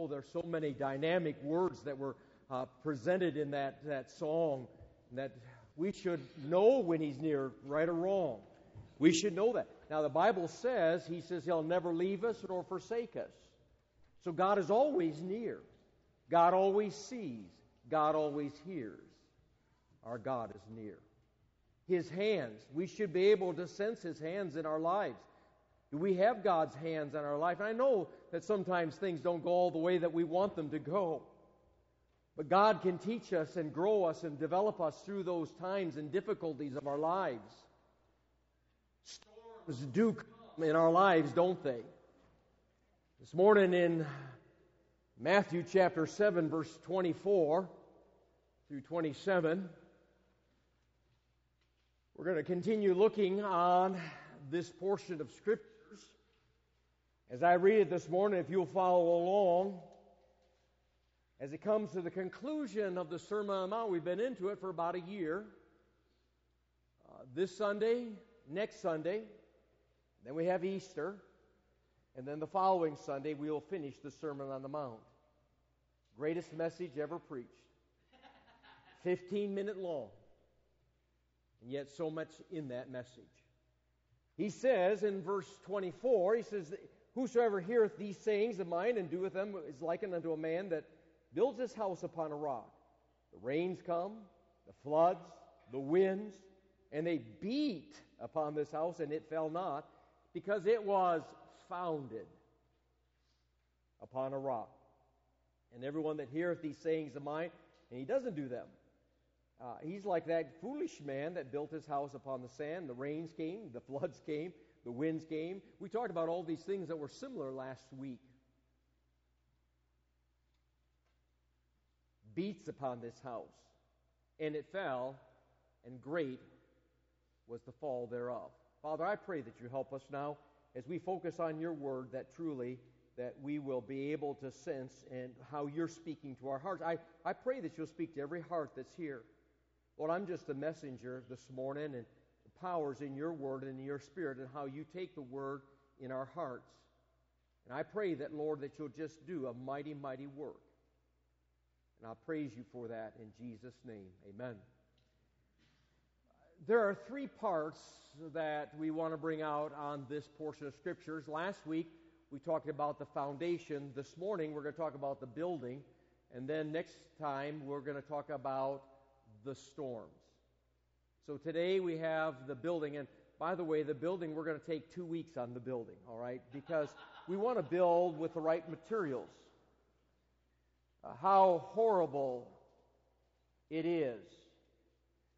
Oh, there's so many dynamic words that were uh, presented in that, that song that we should know when He's near, right or wrong. We should know that. Now, the Bible says, He says He'll never leave us nor forsake us. So God is always near. God always sees. God always hears. Our God is near. His hands, we should be able to sense His hands in our lives. We have God's hands on our life? And I know that sometimes things don't go all the way that we want them to go. But God can teach us and grow us and develop us through those times and difficulties of our lives. Storms do come in our lives, don't they? This morning in Matthew chapter 7, verse 24 through 27, we're going to continue looking on this portion of Scriptures. As I read it this morning, if you'll follow along, as it comes to the conclusion of the Sermon on the Mount, we've been into it for about a year. Uh, this Sunday, next Sunday, then we have Easter, and then the following Sunday we will finish the Sermon on the Mount. Greatest message ever preached. 15 minute long. And yet so much in that message. He says in verse 24, he says, Whosoever heareth these sayings of mine and doeth them is likened unto a man that builds his house upon a rock. The rains come, the floods, the winds, and they beat upon this house, and it fell not, because it was founded upon a rock. And everyone that heareth these sayings of mine, and he doesn't do them, uh, he's like that foolish man that built his house upon the sand. The rains came, the floods came, the winds came. We talked about all these things that were similar last week. beats upon this house, and it fell, and great was the fall thereof. Father, I pray that you help us now as we focus on your word that truly that we will be able to sense and how you're speaking to our hearts. I, I pray that you'll speak to every heart that's here. Lord, I'm just a messenger this morning, and power's in your word and in your spirit, and how you take the word in our hearts. And I pray that, Lord, that you'll just do a mighty, mighty work. And I'll praise you for that in Jesus' name. Amen. There are three parts that we want to bring out on this portion of Scriptures. Last week, we talked about the foundation. This morning, we're going to talk about the building. And then next time, we're going to talk about the storms. So today, we have the building. And by the way, the building, we're going to take two weeks on the building, all right? Because we want to build with the right materials uh, how horrible it is.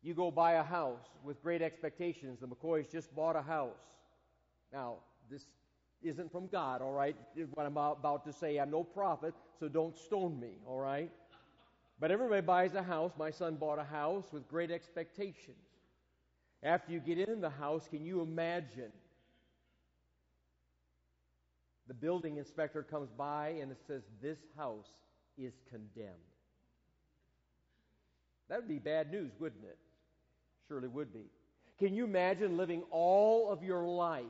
You go buy a house with great expectations. The McCoys just bought a house. Now, this isn't from God, all right? What I'm about to say, I'm no prophet, so don't stone me, all right? But everybody buys a house. My son bought a house with great expectations. After you get in the house, can you imagine? The building inspector comes by and it says, This house is condemned. That would be bad news, wouldn't it? Surely would be. Can you imagine living all of your life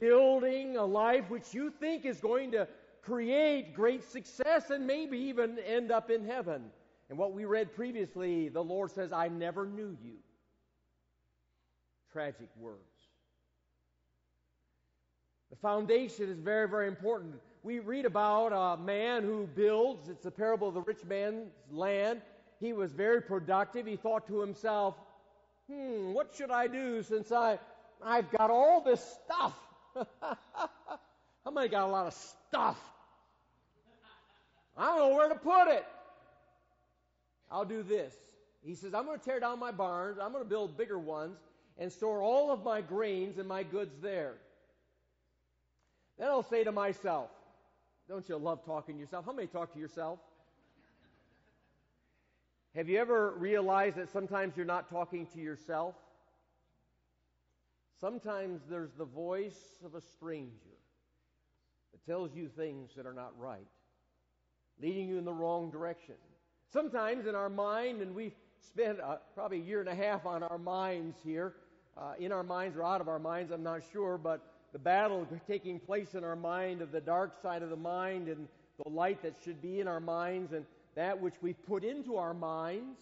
building a life which you think is going to create great success and maybe even end up in heaven? And what we read previously, the Lord says, I never knew you. Tragic words. The foundation is very, very important. We read about a man who builds. It's the parable of the rich man's land. He was very productive. He thought to himself, hmm, what should I do since I, I've got all this stuff? How many got a lot of stuff? I don't know where to put it. I'll do this. He says, I'm going to tear down my barns. I'm going to build bigger ones and store all of my grains and my goods there. Then I'll say to myself, don't you love talking to yourself? How many talk to yourself? Have you ever realized that sometimes you're not talking to yourself? Sometimes there's the voice of a stranger that tells you things that are not right, leading you in the wrong direction. Sometimes in our mind, and we've spent uh, probably a year and a half on our minds here, uh, in our minds or out of our minds, I'm not sure, but the battle taking place in our mind of the dark side of the mind and the light that should be in our minds and that which we've put into our minds,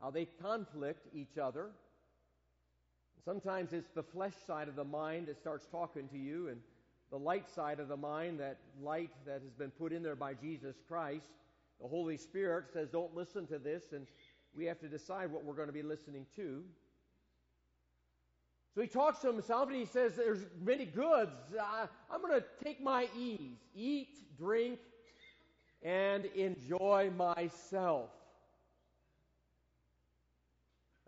how they conflict each other. Sometimes it's the flesh side of the mind that starts talking to you, and the light side of the mind, that light that has been put in there by Jesus Christ. The Holy Spirit says, Don't listen to this, and we have to decide what we're going to be listening to. So he talks to himself and he says, There's many goods. Uh, I'm going to take my ease, eat, drink, and enjoy myself.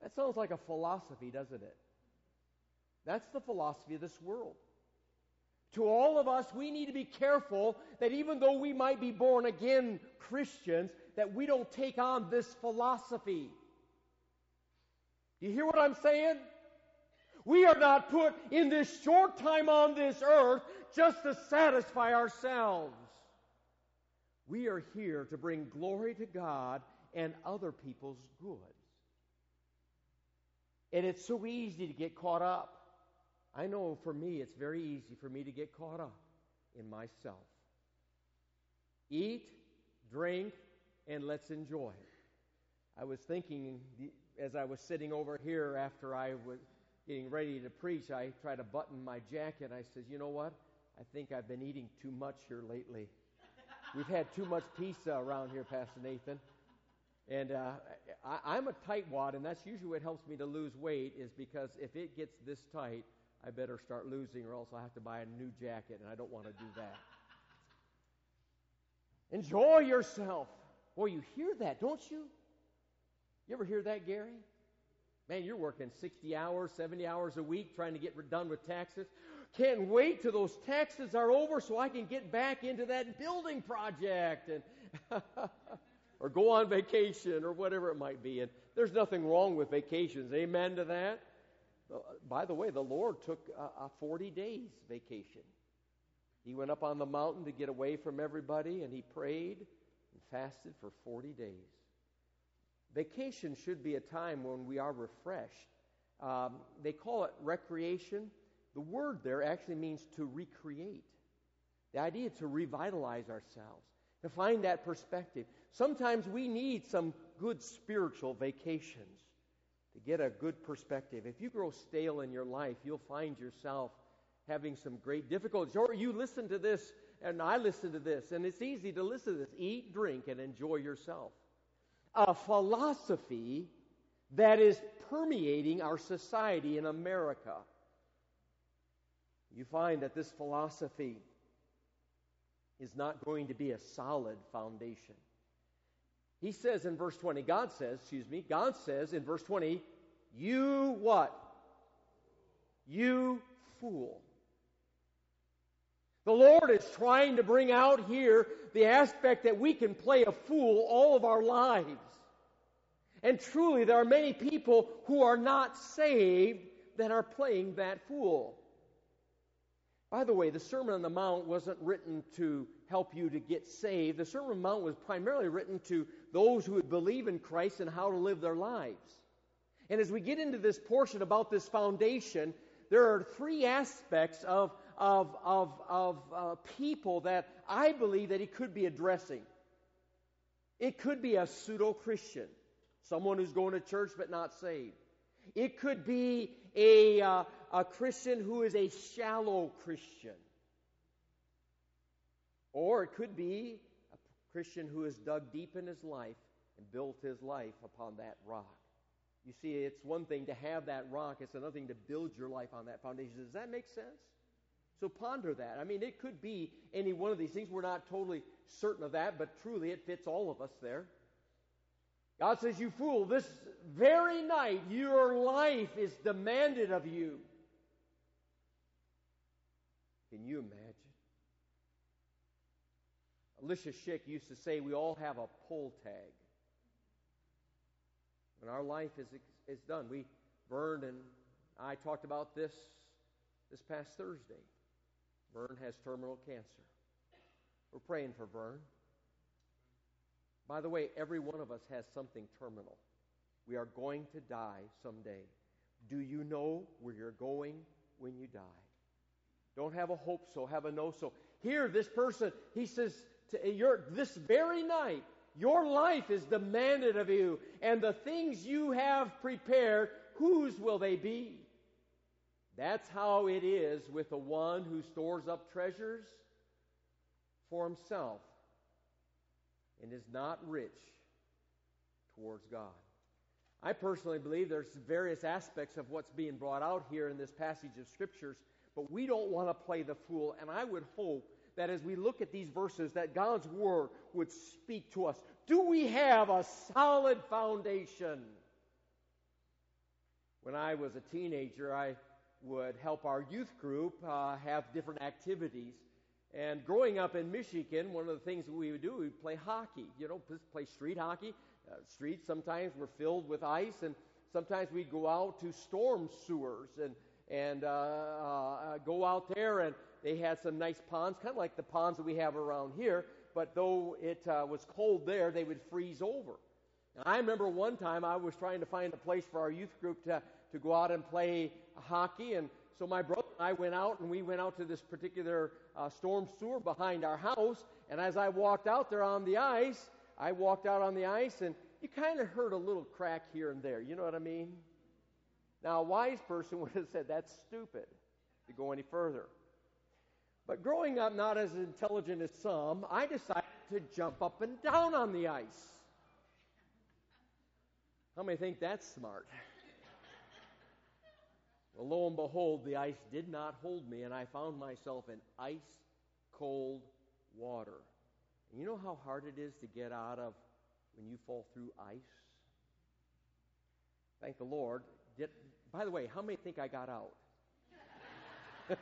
That sounds like a philosophy, doesn't it? That's the philosophy of this world. To all of us, we need to be careful that even though we might be born again Christians, that we don't take on this philosophy. Do you hear what I'm saying? We are not put in this short time on this earth just to satisfy ourselves. We are here to bring glory to God and other people's goods. And it's so easy to get caught up. I know for me, it's very easy for me to get caught up in myself. Eat, drink, and let's enjoy. I was thinking as I was sitting over here after I was getting ready to preach, I try to button my jacket. I says, You know what? I think I've been eating too much here lately. We've had too much pizza around here, Pastor Nathan. And uh, I, I'm a tightwad, and that's usually what helps me to lose weight, is because if it gets this tight, I better start losing, or else I'll have to buy a new jacket, and I don't want to do that. Enjoy yourself. Boy, you hear that, don't you? You ever hear that, Gary? Man, you're working 60 hours, 70 hours a week trying to get done with taxes. Can't wait till those taxes are over so I can get back into that building project and or go on vacation or whatever it might be. And there's nothing wrong with vacations. Amen to that. Uh, by the way, the Lord took a, a 40 days vacation. He went up on the mountain to get away from everybody and he prayed and fasted for 40 days. Vacation should be a time when we are refreshed. Um, they call it recreation. The word there actually means to recreate. The idea to revitalize ourselves, to find that perspective. Sometimes we need some good spiritual vacations to get a good perspective. If you grow stale in your life, you'll find yourself having some great difficulties. Or you listen to this, and I listen to this, and it's easy to listen to this. Eat, drink, and enjoy yourself. A philosophy that is permeating our society in America. You find that this philosophy is not going to be a solid foundation. He says in verse 20, God says, excuse me, God says in verse 20, you what? You fool. The Lord is trying to bring out here the aspect that we can play a fool all of our lives. And truly, there are many people who are not saved that are playing that fool. By the way, the Sermon on the Mount wasn't written to help you to get saved. The Sermon on the Mount was primarily written to those who would believe in Christ and how to live their lives. And as we get into this portion about this foundation, there are three aspects of, of, of, of uh, people that I believe that he could be addressing. It could be a pseudo Christian, someone who's going to church but not saved. It could be a, uh, a Christian who is a shallow Christian. Or it could be a Christian who has dug deep in his life and built his life upon that rock. You see, it's one thing to have that rock, it's another thing to build your life on that foundation. Does that make sense? So ponder that. I mean, it could be any one of these things. We're not totally certain of that, but truly it fits all of us there. God says, You fool, this very night your life is demanded of you. Can you imagine? Alicia Schick used to say, We all have a pull tag. When our life is, is done, we, Vern and I talked about this this past Thursday. Vern has terminal cancer. We're praying for Vern. By the way, every one of us has something terminal. We are going to die someday. Do you know where you're going when you die? Don't have a hope so, have a no so. Here, this person, he says, to your, this very night, your life is demanded of you, and the things you have prepared, whose will they be? That's how it is with the one who stores up treasures for himself and is not rich towards God. I personally believe there's various aspects of what's being brought out here in this passage of scriptures, but we don't want to play the fool. And I would hope that as we look at these verses, that God's word would speak to us. Do we have a solid foundation? When I was a teenager, I would help our youth group uh, have different activities. And growing up in Michigan, one of the things that we would do, we'd play hockey. You know, play street hockey. Uh, streets sometimes were filled with ice, and sometimes we'd go out to storm sewers and and uh, uh, go out there, and they had some nice ponds, kind of like the ponds that we have around here. But though it uh, was cold there, they would freeze over. And I remember one time I was trying to find a place for our youth group to to go out and play hockey, and so my brother and I went out, and we went out to this particular uh, storm sewer behind our house. And as I walked out there on the ice, I walked out on the ice, and you kind of heard a little crack here and there. You know what I mean? Now, a wise person would have said that's stupid to go any further. But growing up not as intelligent as some, I decided to jump up and down on the ice. How many think that's smart? Well, lo and behold, the ice did not hold me, and I found myself in ice cold water. And you know how hard it is to get out of when you fall through ice? Thank the Lord. By the way, how many think I got out?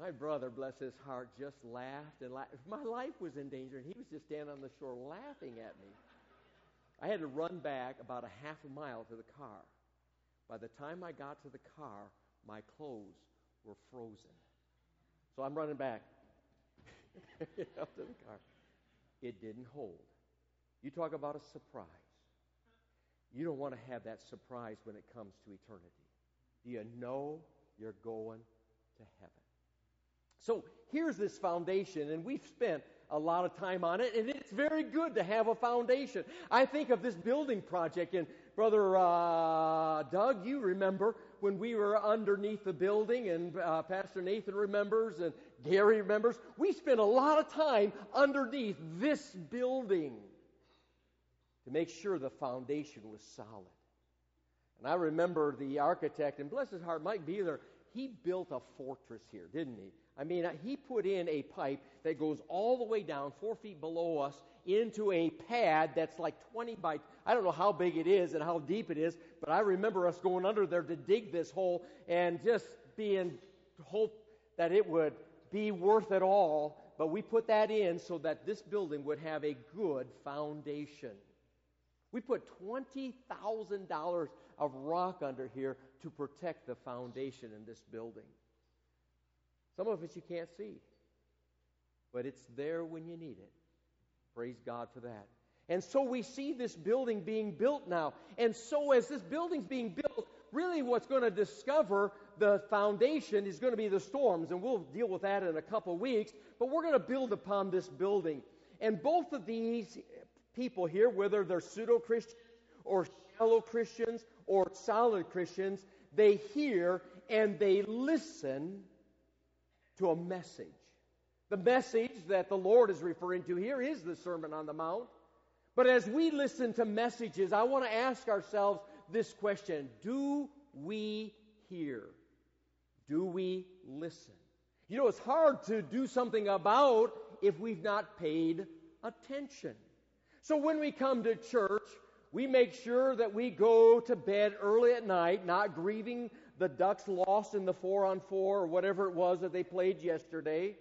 My brother, bless his heart, just laughed and laughed. My life was in danger, and he was just standing on the shore laughing at me. I had to run back about a half a mile to the car. By the time I got to the car, my clothes were frozen. So I'm running back up to the car. It didn't hold. You talk about a surprise. You don't want to have that surprise when it comes to eternity. Do you know you're going to heaven? So here's this foundation, and we've spent a lot of time on it, and it's very good to have a foundation. I think of this building project, and Brother uh, Doug, you remember when we were underneath the building, and uh, Pastor Nathan remembers, and Gary remembers. We spent a lot of time underneath this building to make sure the foundation was solid. And I remember the architect, and bless his heart, Mike Beeler, he built a fortress here, didn't he? I mean, he put in a pipe that goes all the way down, four feet below us, into a pad that's like 20 by, I don't know how big it is and how deep it is, but I remember us going under there to dig this hole and just being hope that it would be worth it all. But we put that in so that this building would have a good foundation. We put $20,000 of rock under here to protect the foundation in this building. Some of it you can't see, but it's there when you need it. Praise God for that. And so we see this building being built now. And so as this building's being built, really what's going to discover the foundation is going to be the storms. And we'll deal with that in a couple weeks. But we're going to build upon this building. And both of these people here, whether they're pseudo Christians or shallow Christians or solid Christians, they hear and they listen to a message. The message that the Lord is referring to here is the Sermon on the Mount. But as we listen to messages, I want to ask ourselves this question Do we hear? Do we listen? You know, it's hard to do something about if we've not paid attention. So when we come to church, we make sure that we go to bed early at night, not grieving the Ducks lost in the four on four or whatever it was that they played yesterday.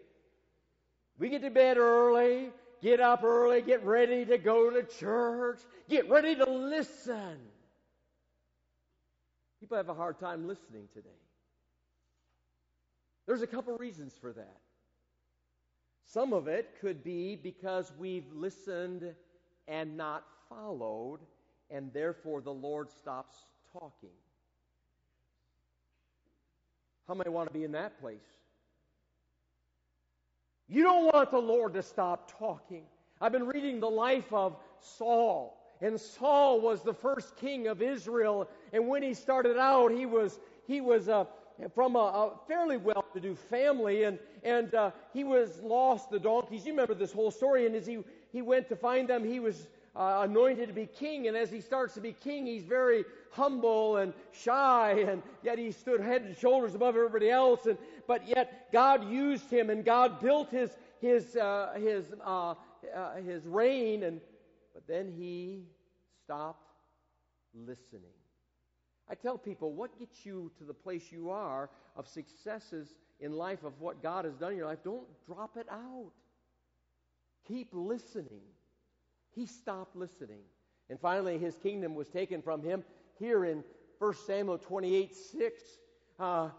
We get to bed early, get up early, get ready to go to church, get ready to listen. People have a hard time listening today. There's a couple reasons for that. Some of it could be because we've listened and not followed, and therefore the Lord stops talking. How many want to be in that place? You don't want the Lord to stop talking. I've been reading the life of Saul. And Saul was the first king of Israel. And when he started out, he was, he was uh, from a, a, fairly well-to-do family. And, and uh, he was lost the donkeys. You remember this whole story. And as he, he went to find them, he was uh, anointed to be king. And as he starts to be king, he's very humble and shy. And yet he stood head and shoulders above everybody else. And, but yet God used him and God built his, his, uh, his, uh, uh, his reign. And, but then he stopped listening. I tell people, what gets you to the place you are of successes in life of what God has done in your life, don't drop it out. Keep listening. He stopped listening. And finally, his kingdom was taken from him. Here in 1 Samuel 28 6, uh,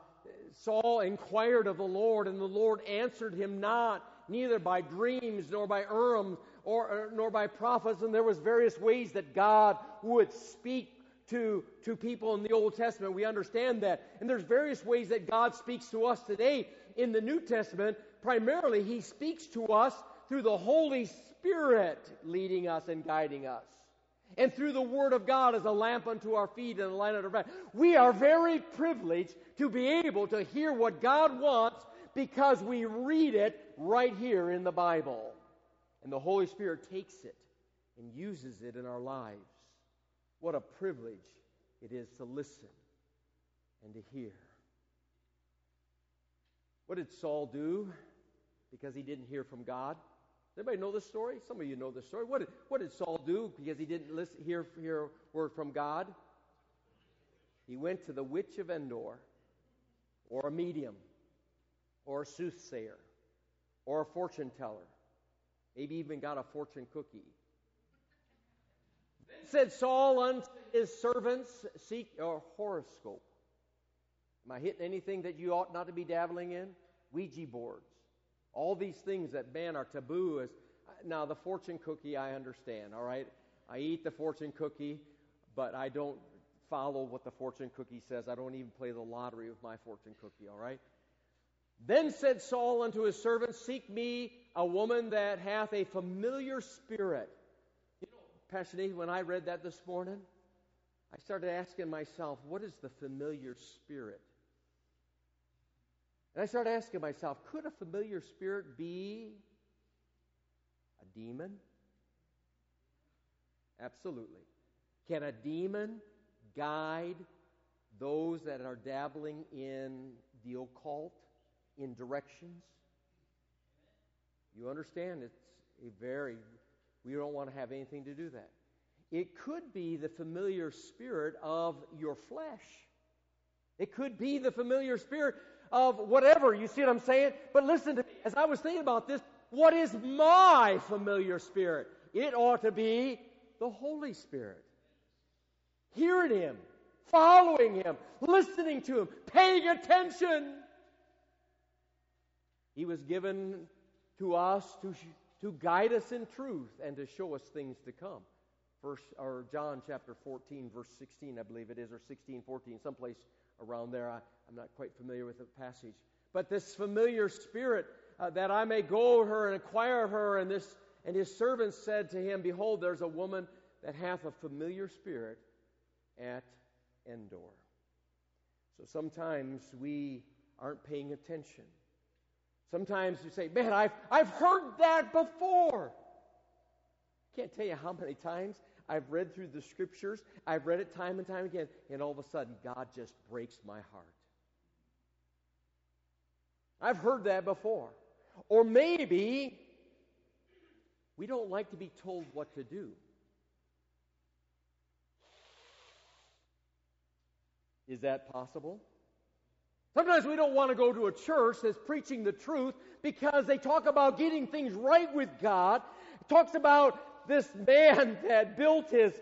Saul inquired of the Lord, and the Lord answered him not, neither by dreams nor by Urim or, or, nor by prophets. And there was various ways that God would speak to, to people in the Old Testament. We understand that. And there's various ways that God speaks to us today in the New Testament. Primarily, He speaks to us through the Holy Spirit leading us and guiding us. And through the Word of God as a lamp unto our feet and a light unto our path. We are very privileged to be able to hear what God wants because we read it right here in the Bible. And the Holy Spirit takes it and uses it in our lives. What a privilege it is to listen and to hear. What did Saul do because he didn't hear from God? Anybody know this story? Some of you know this story. What did, what did Saul do because he didn't listen, hear, hear word from God? He went to the witch of Endor, or a medium, or a soothsayer, or a fortune teller. Maybe even got a fortune cookie. Then said Saul unto his servants, Seek your horoscope. Am I hitting anything that you ought not to be dabbling in? Ouija boards. All these things that man are taboo is now the fortune cookie I understand, all right? I eat the fortune cookie, but I don't follow what the fortune cookie says. I don't even play the lottery with my fortune cookie, all right? Then said Saul unto his servants, Seek me a woman that hath a familiar spirit. You know, Pastor Nathan, when I read that this morning, I started asking myself, what is the familiar spirit? And I started asking myself, could a familiar spirit be a demon? Absolutely. Can a demon guide those that are dabbling in the occult in directions? You understand it's a very, we don't want to have anything to do that. It could be the familiar spirit of your flesh. It could be the familiar spirit of whatever. You see what I'm saying? But listen to me. As I was thinking about this, what is my familiar spirit? It ought to be the Holy Spirit. Hearing Him, following Him, listening to Him, paying attention. He was given to us to, to guide us in truth and to show us things to come. First, or John chapter 14, verse 16, I believe it is, or 16, 14, someplace around there. I, am not quite familiar with the passage. But this familiar spirit, uh, that I may go to her and acquire her, and this and his servants said to him, Behold, there's a woman that hath a familiar spirit at Endor. So sometimes we aren't paying attention. Sometimes you say, Man, I've, I've heard that before. Can't tell you how many times I've read through the scriptures, I've read it time and time again, and all of a sudden, God just breaks my heart. I've heard that before. Or maybe we don't like to be told what to do. Is that possible? Sometimes we don't want to go to a church that's preaching the truth because they talk about getting things right with God. It talks about this man that built his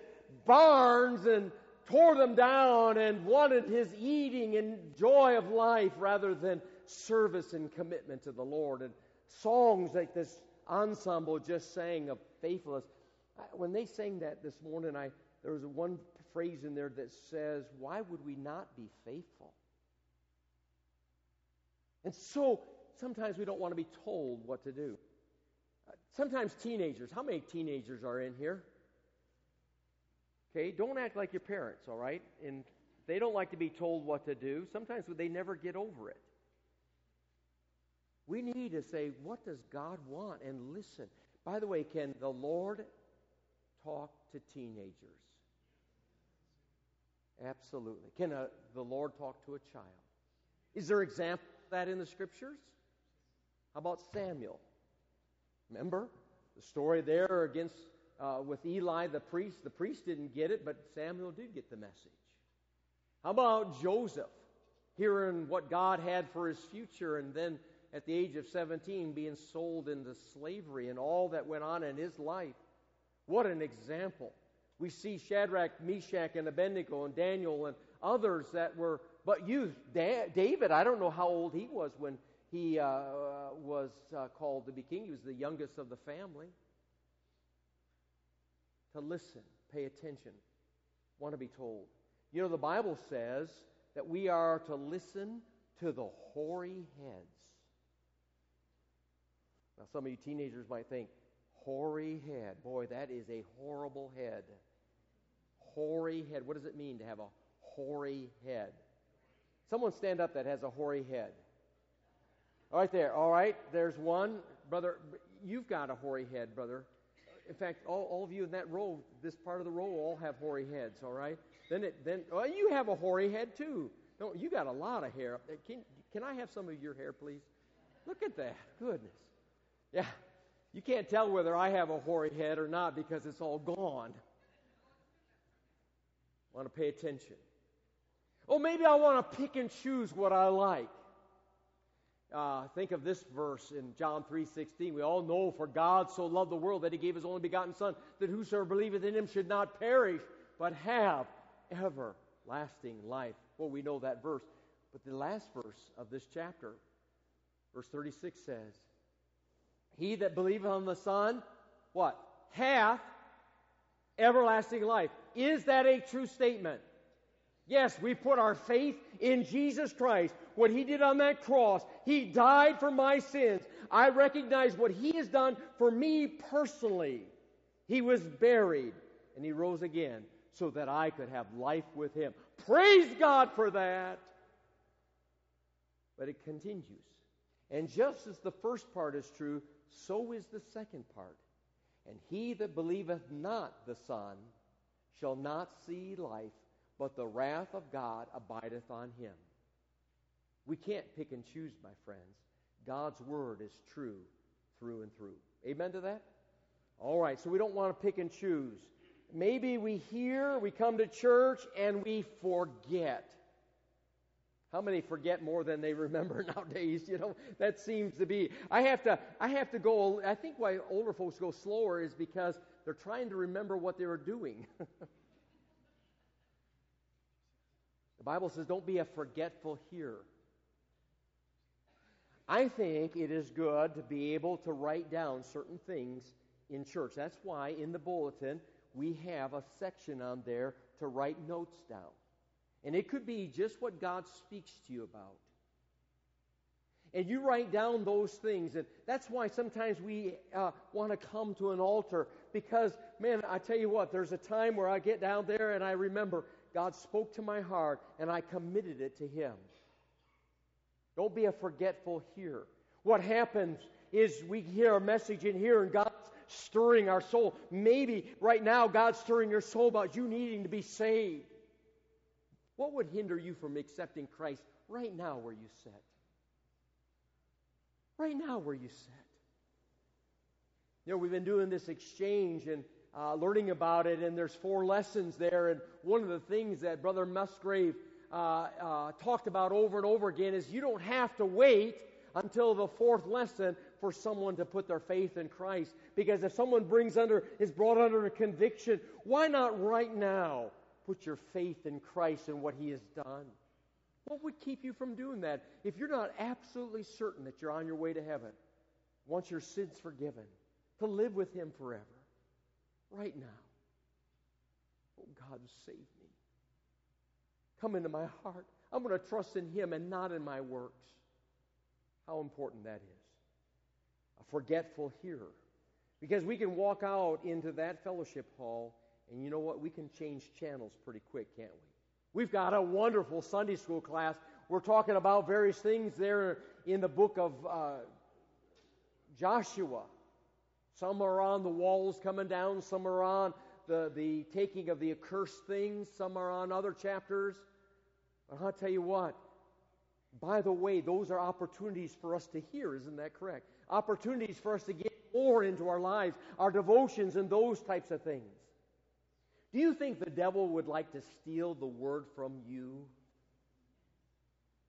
barns and tore them down and wanted his eating and joy of life rather than service and commitment to the Lord. And songs like this ensemble just sang of faithfulness. When they sang that this morning, I there was one phrase in there that says, "Why would we not be faithful?" And so sometimes we don't want to be told what to do. Uh, sometimes teenagers, how many teenagers are in here? Okay, don't act like your parents, all right? And they don't like to be told what to do. Sometimes they never get over it. We need to say, what does God want? And listen. By the way, can the Lord talk to teenagers? Absolutely. Can a, the Lord talk to a child? Is there example of that in the scriptures? How about Samuel? Remember the story there against uh, with Eli the priest. The priest didn't get it, but Samuel did get the message. How about Joseph hearing what God had for his future and then at the age of 17 being sold into slavery and all that went on in his life? What an example. We see Shadrach, Meshach, and Abednego, and Daniel, and others that were but youth. David, I don't know how old he was when he uh, was uh, called to be king. He was the youngest of the family. To listen, pay attention, want to be told. You know, the Bible says that we are to listen to the hoary heads. Now, some of you teenagers might think, hoary head. Boy, that is a horrible head. Hoary head. What does it mean to have a hoary head? Someone stand up that has a hoary head. Right there. All right. There's one. Brother, you've got a hoary head, brother. In fact, all, all of you in that row, this part of the row, all have hoary heads, all right? Then it, then, well, you have a hoary head too. No, you got a lot of hair. Can, can I have some of your hair, please? Look at that. Goodness. Yeah. You can't tell whether I have a hoary head or not because it's all gone. I want to pay attention. Oh, maybe I want to pick and choose what I like. Uh, think of this verse in John 3:16. We all know, for God so loved the world that He gave His only begotten Son, that whosoever believeth in Him should not perish, but have everlasting life. Well, we know that verse, but the last verse of this chapter, verse 36 says, "He that believeth on the Son, what hath everlasting life." Is that a true statement? Yes, we put our faith in Jesus Christ. What He did on that cross, He died for my sins. I recognize what He has done for me personally. He was buried and He rose again so that I could have life with Him. Praise God for that. But it continues. And just as the first part is true, so is the second part. And he that believeth not the Son shall not see life, but the wrath of God abideth on him. We can't pick and choose, my friends. God's word is true through and through. Amen to that? All right, so we don't want to pick and choose. Maybe we hear, we come to church, and we forget. How many forget more than they remember nowadays? You know, that seems to be. I have to. I have to go. I think why older folks go slower is because they're trying to remember what they were doing. The Bible says, don't be a forgetful hearer. I think it is good to be able to write down certain things in church. That's why in the bulletin we have a section on there to write notes down. And it could be just what God speaks to you about. And you write down those things. And that's why sometimes we uh, want to come to an altar because, man, I tell you what, there's a time where I get down there and I remember God spoke to my heart and I committed it to Him. Don't be a forgetful hearer. What happens is we hear a message in here and God's stirring our soul. Maybe right now God's stirring your soul about you needing to be saved. What would hinder you from accepting Christ right now where you sit? Right now where you sit. You know, we've been doing this exchange and uh, learning about it, and there's four lessons there. And one of the things that Brother Musgrave uh, uh, talked about over and over again is you don't have to wait until the fourth lesson for someone to put their faith in Christ. Because if someone brings under is brought under a conviction, why not right now put your faith in Christ and what He has done? What would keep you from doing that if you're not absolutely certain that you're on your way to heaven, once your sins forgiven, to live with Him forever? right now. Oh, God, save me. Come into my heart. I'm going to trust in Him and not in my works. How important that is. A forgetful hearer. Because we can walk out into that fellowship hall, and you know what? We can change channels pretty quick, can't we? We've got a wonderful Sunday school class. We're talking about various things there in the book of uh, Joshua. Some are on the walls coming down, some are on the, the taking of the accursed things, some are on other chapters. But I'll tell you what, by the way, those are opportunities for us to hear, isn't that correct? Opportunities for us to get more into our lives, our devotions, and those types of things. Do you think the devil would like to steal the word from you?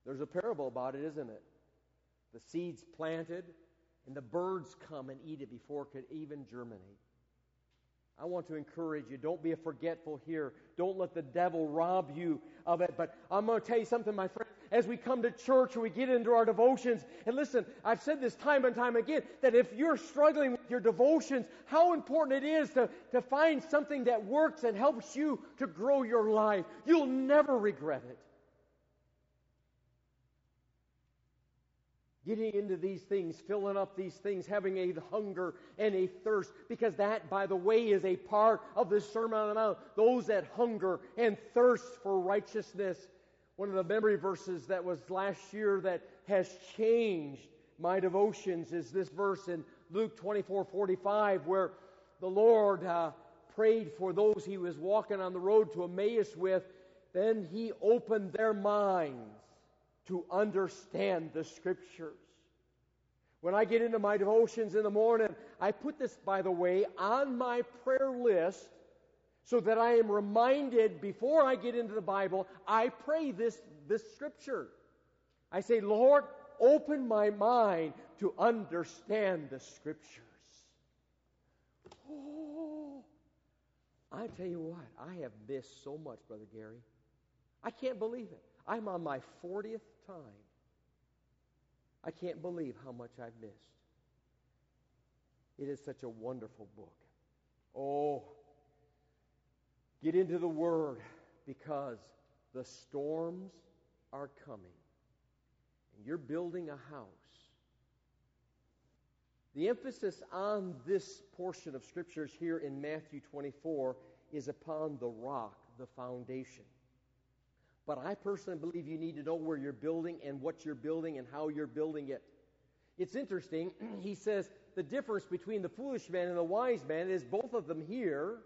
There's a parable about it, isn't it? The seeds planted, and the birds come and eat it before it could even germinate. I want to encourage you. Don't be a forgetful here. Don't let the devil rob you of it. But I'm going to tell you something, my friend. As we come to church or we get into our devotions, and listen, I've said this time and time again that if you're struggling with your devotions, how important it is to, to find something that works and helps you to grow your life. You'll never regret it. getting into these things, filling up these things, having a hunger and a thirst, because that, by the way, is a part of the Sermon on the Mount. Those that hunger and thirst for righteousness. One of the memory verses that was last year that has changed my devotions is this verse in Luke 24 45, where the Lord uh, prayed for those he was walking on the road to Emmaus with. Then he opened their minds to understand the scriptures. When I get into my devotions in the morning, I put this, by the way, on my prayer list so that I am reminded before I get into the Bible, I pray this, this scripture. I say, Lord, open my mind to understand the scriptures. Oh, I tell you what, I have missed so much, Brother Gary. I can't believe it. I'm on my 40th time. I can't believe how much I've missed. It is such a wonderful book. Oh, get into the Word because the storms are coming. And you're building a house. The emphasis on this portion of Scriptures here in Matthew 24 is upon the rock, the foundation. But I personally believe you need to know where you're building and what you're building and how you're building it. It's interesting. he says the difference between the foolish man and the wise man is both of them here.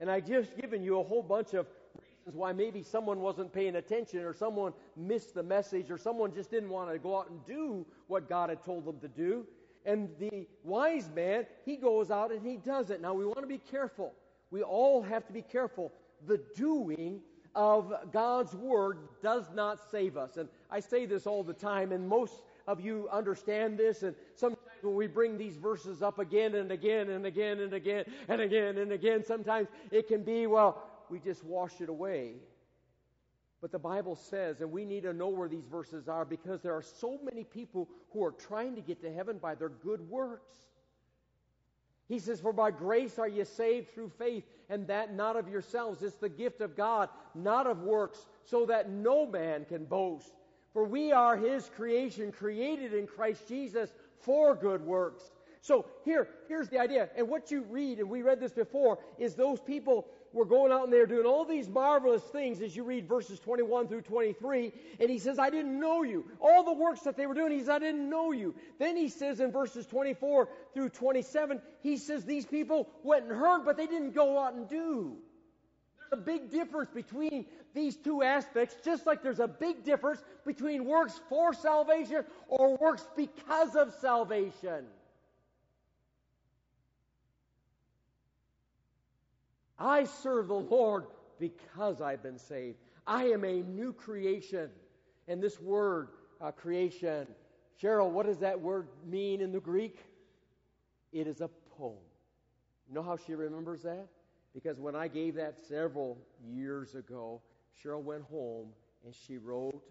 And I just given you a whole bunch of reasons why maybe someone wasn't paying attention or someone missed the message or someone just didn't want to go out and do what God had told them to do. And the wise man, he goes out and he does it. Now we want to be careful. We all have to be careful. The doing of God's Word does not save us. And I say this all the time, and most of you understand this. And sometimes when we bring these verses up again and again and again and again and again and again, sometimes it can be, well, we just wash it away. But the Bible says, and we need to know where these verses are because there are so many people who are trying to get to heaven by their good works. He says, For by grace are you saved through faith, and that not of yourselves. It's the gift of God, not of works, so that no man can boast. For we are his creation, created in Christ Jesus for good works. So here, here's the idea. And what you read, and we read this before, is those people were going out and they're doing all these marvelous things as you read verses 21 through 23. And he says, I didn't know you. All the works that they were doing, he says, I didn't know you. Then he says in verses 24 through 27, he says, These people went and heard, but they didn't go out and do. There's a big difference between these two aspects, just like there's a big difference between works for salvation or works because of salvation. I serve the Lord because I've been saved. I am a new creation. And this word, uh, creation, Cheryl, what does that word mean in the Greek? It is a poem. You know how she remembers that? Because when I gave that several years ago, Cheryl went home and she wrote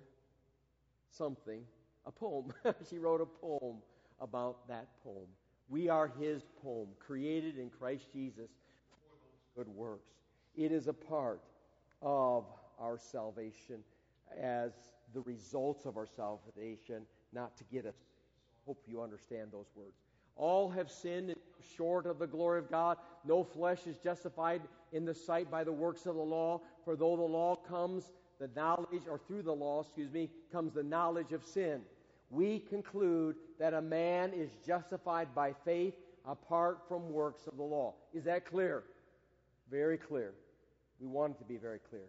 something, a poem. she wrote a poem about that poem. We are his poem, created in Christ Jesus for those good works. It is a part of our salvation as the results of our salvation, not to get us hope you understand those words. All have sinned and short of the glory of God. No flesh is justified in the sight by the works of the law. For though the law comes, the knowledge, or through the law, excuse me, comes the knowledge of sin. We conclude that a man is justified by faith apart from works of the law. Is that clear? Very clear. We want it to be very clear.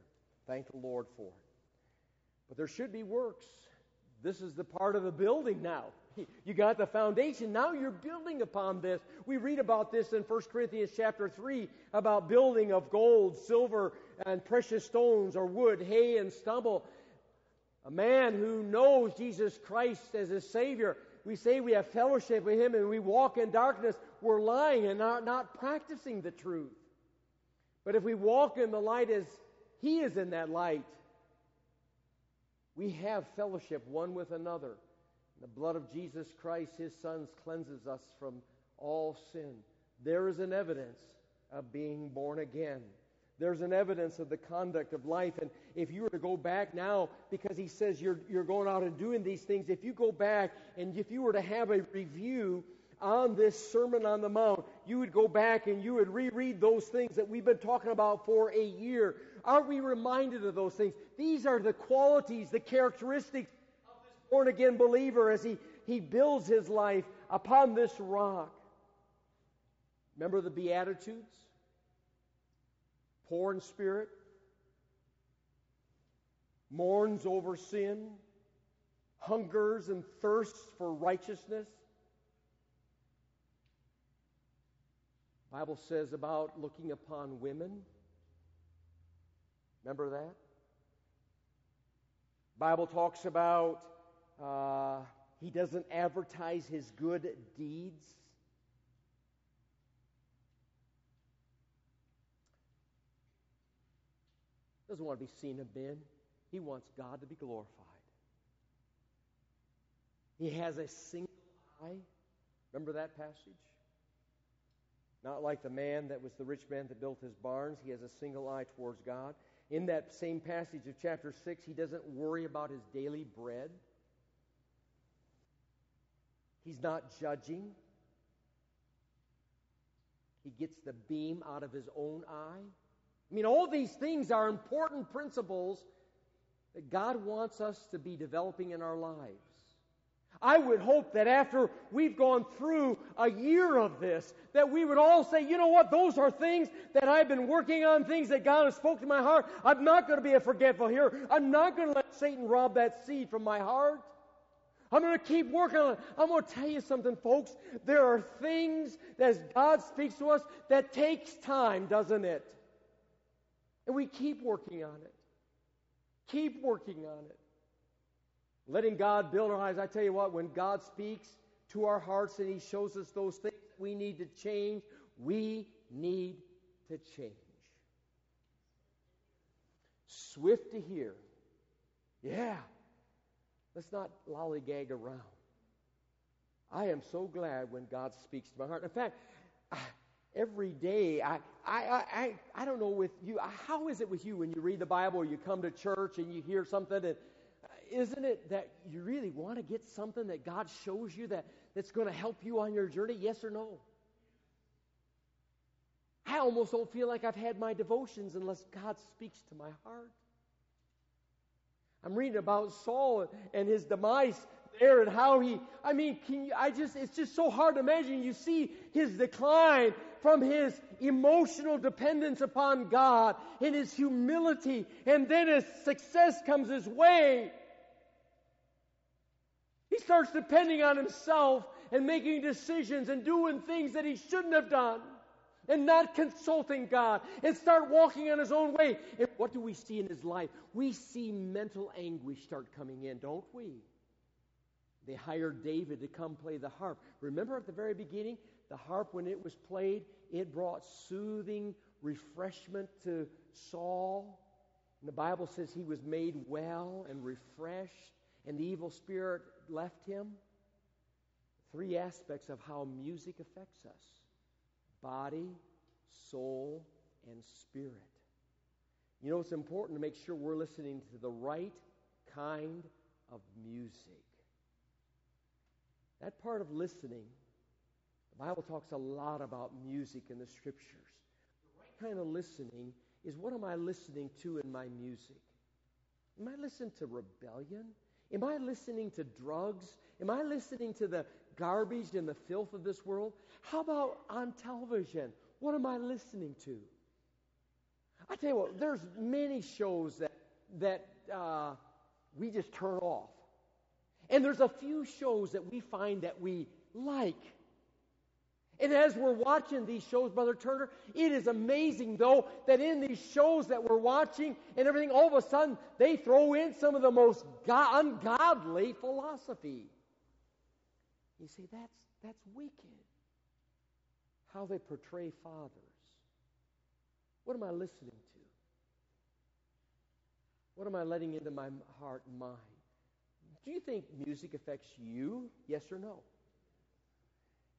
Thank the Lord for it. But there should be works. This is the part of the building now. You got the foundation. Now you're building upon this. We read about this in 1 Corinthians chapter 3 about building of gold, silver, and precious stones, or wood, hay, and stubble. A man who knows Jesus Christ as his Savior. We say we have fellowship with him and we walk in darkness. We're lying and not, not practicing the truth. But if we walk in the light as he is in that light, we have fellowship one with another. The blood of Jesus Christ, his Son, cleanses us from all sin. There is an evidence of being born again. There's an evidence of the conduct of life. And if you were to go back now, because he says you're, you're going out and doing these things, if you go back and if you were to have a review on this Sermon on the Mount, you would go back and you would reread those things that we've been talking about for a year. Aren't we reminded of those things? These are the qualities, the characteristics born again believer as he, he builds his life upon this rock. Remember the Beatitudes? Poor in spirit, mourns over sin, hungers and thirsts for righteousness. Bible says about looking upon women Remember that? Bible talks about uh, he doesn't advertise his good deeds. Doesn't want to be seen of men. He wants God to be glorified. He has a single eye. Remember that passage? Not like the man that was the rich man that built his barns. He has a single eye towards God. In that same passage of chapter 6, he doesn't worry about his daily bread. He's not judging. He gets the beam out of his own eye. I mean, all these things are important principles that God wants us to be developing in our lives. I would hope that after we've gone through a year of this, that we would all say, you know what, those are things that I've been working on, things that God has spoken to my heart. I'm not going to be a forgetful here. I'm not going to let Satan rob that seed from my heart. I'm going to keep working on it. I'm going to tell you something, folks. There are things that as God speaks to us that takes time, doesn't it? And we keep working on it. Keep working on it. Letting God build our eyes. I tell you what, when God speaks to our hearts and He shows us those things we need to change, we need to change. Swift to hear. Yeah. Let's not lollygag around. I am so glad when God speaks to my heart. In fact, every day, I, I, I, I don't know with you, how is it with you when you read the Bible or you come to church and you hear something and uh, isn't it that you really want to get something that God shows you that, that's going to help you on your journey? Yes or no? I almost don't feel like I've had my devotions unless God speaks to my heart. I'm reading about Saul and his demise there and how he, I mean, you, I just, it's just so hard to imagine. You see his decline from his emotional dependence upon God and his humility, and then as success comes his way, he starts depending on himself and making decisions and doing things that he shouldn't have done and not consulting God and start walking on his own way. And what do we see in his life? We see mental anguish start coming in, don't we? They hired David to come play the harp. Remember at the very beginning, the harp, when it was played, it brought soothing refreshment to Saul. And the Bible says he was made well and refreshed, and the evil spirit left him? Three aspects of how music affects us body, soul, and spirit. You know, it's important to make sure we're listening to the right kind of music. That part of listening, the Bible talks a lot about music in the scriptures. The right kind of listening is what am I listening to in my music? Am I listening to rebellion? Am I listening to drugs? Am I listening to the garbage and the filth of this world? How about on television? What am I listening to? I tell you what, there's many shows that that uh, we just turn off, and there's a few shows that we find that we like. And as we're watching these shows, Brother Turner, it is amazing, though, that in these shows that we're watching and everything, all of a sudden they throw in some of the most go- ungodly philosophy. You see, that's, that's wicked. How they portray fathers. What am I listening to? What am I letting into my heart and mind? Do you think music affects you? Yes or no?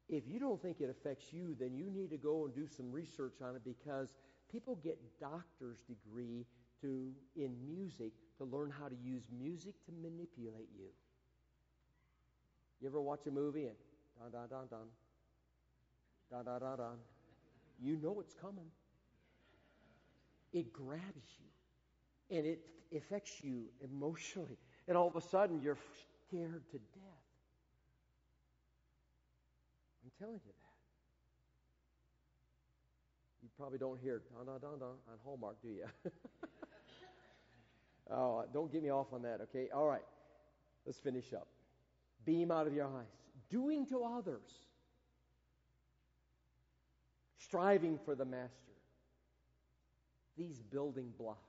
If you don't think it affects you, then you need to go and do some research on it because people get doctor's degree to in music to learn how to use music to manipulate you. You ever watch a movie and dun dun dun dun dun dun dun dun? You know it's coming. It grabs you and it affects you emotionally. And all of a sudden you're scared to death. I'm telling you that. You probably don't hear dun dun dun dun on Hallmark, do you? oh, don't get me off on that, okay? All right. Let's finish up. Beam out of your eyes. Doing to others. Striving for the master. These building blocks.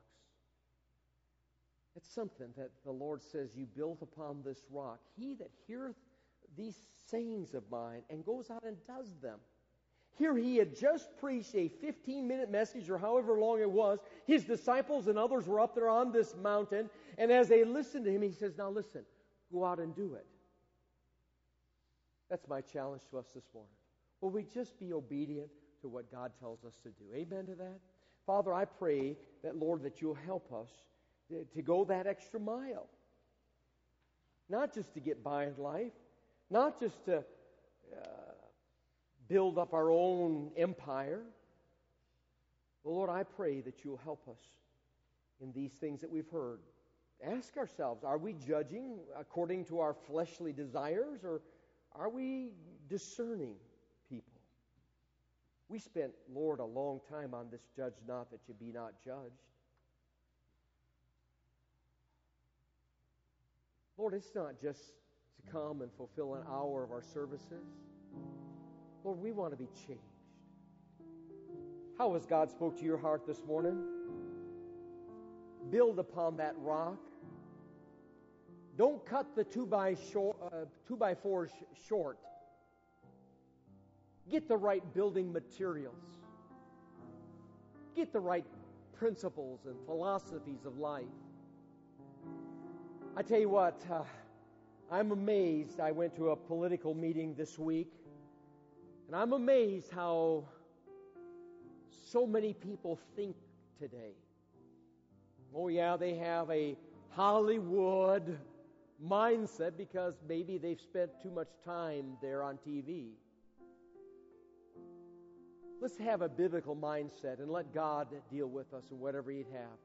It's something that the Lord says, You built upon this rock. He that heareth these sayings of mine and goes out and does them. Here he had just preached a 15 minute message, or however long it was. His disciples and others were up there on this mountain, and as they listened to him, he says, Now listen, go out and do it. That's my challenge to us this morning. Will we just be obedient to what God tells us to do? Amen to that? Father, I pray that, Lord, that you'll help us to go that extra mile. Not just to get by in life, not just to uh, build up our own empire. But Lord, I pray that you'll help us in these things that we've heard. Ask ourselves are we judging according to our fleshly desires, or are we discerning people? We spent, Lord, a long time on this judge not that you be not judged. Lord, it's not just to come and fulfill an hour of our services. Lord, we want to be changed. How has God spoke to your heart this morning? Build upon that rock. Don't cut the two by, short, uh, two by fours short. Get the right building materials. Get the right principles and philosophies of life. I tell you what, uh, I'm amazed. I went to a political meeting this week, and I'm amazed how so many people think today. Oh, yeah, they have a Hollywood mindset because maybe they've spent too much time there on TV. Let's have a biblical mindset and let God deal with us in whatever He'd have.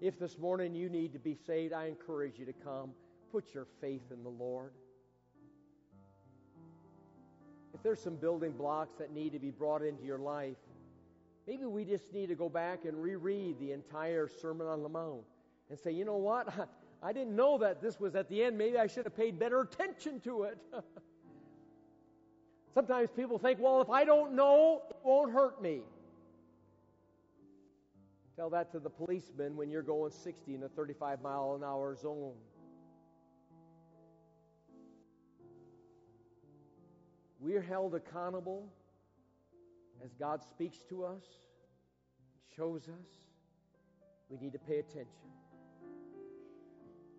If this morning you need to be saved, I encourage you to come put your faith in the Lord. If there's some building blocks that need to be brought into your life, maybe we just need to go back and reread the entire Sermon on the Mount and say, you know what? I didn't know that this was at the end. Maybe I should have paid better attention to it. Sometimes people think, well, if I don't know, it won't hurt me. Tell that to the policeman when you're going 60 in a 35 mile an hour zone. We're held accountable as God speaks to us, shows us. We need to pay attention.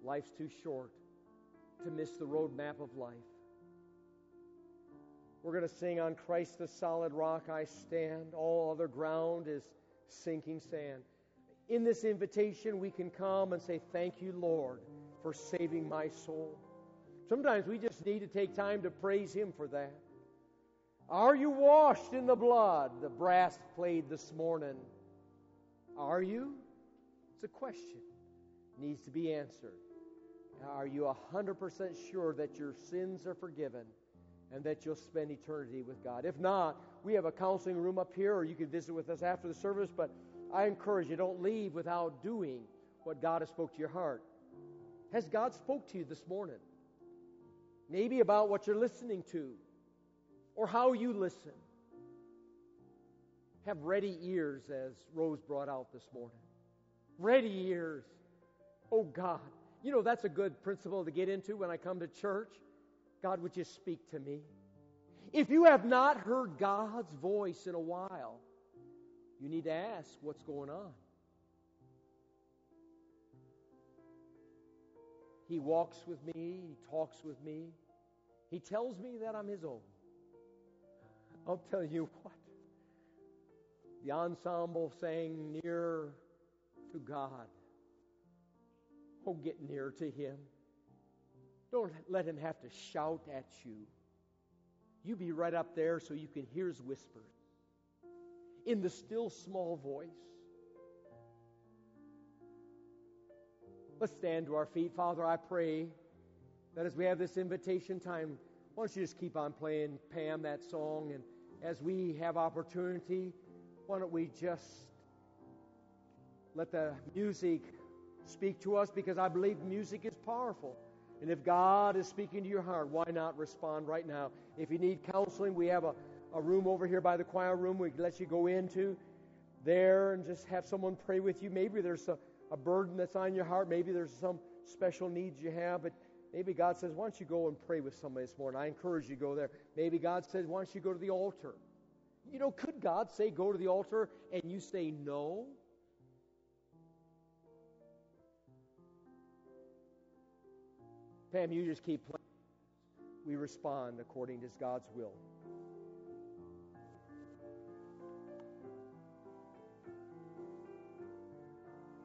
Life's too short to miss the roadmap of life. We're going to sing on Christ the solid rock I stand. All other ground is sinking sand. In this invitation, we can come and say, Thank you, Lord, for saving my soul. Sometimes we just need to take time to praise Him for that. Are you washed in the blood? The brass played this morning. Are you? It's a question. It needs to be answered. Are you 100% sure that your sins are forgiven and that you'll spend eternity with God? If not, we have a counseling room up here, or you can visit with us after the service. But I encourage you, don't leave without doing what God has spoke to your heart. Has God spoke to you this morning? Maybe about what you're listening to or how you listen. Have ready ears, as Rose brought out this morning. Ready ears. Oh God. You know, that's a good principle to get into when I come to church. God, would you speak to me? If you have not heard God's voice in a while, you need to ask what's going on. He walks with me, He talks with me, He tells me that I'm His own. I'll tell you what. The ensemble sang near to God. Oh, get near to Him. Don't let Him have to shout at you. You be right up there so you can hear His whispers in the still small voice. Let's stand to our feet. Father, I pray that as we have this invitation time, why don't you just keep on playing, Pam, that song? And as we have opportunity, why don't we just let the music speak to us? Because I believe music is powerful. And if God is speaking to your heart, why not respond right now? If you need counseling, we have a, a room over here by the choir room we let you go into there and just have someone pray with you. Maybe there's a, a burden that's on your heart. Maybe there's some special needs you have, but maybe God says, why don't you go and pray with somebody this morning? I encourage you to go there. Maybe God says, why don't you go to the altar? You know, could God say go to the altar and you say no? Pam, you just keep playing. We respond according to God's will.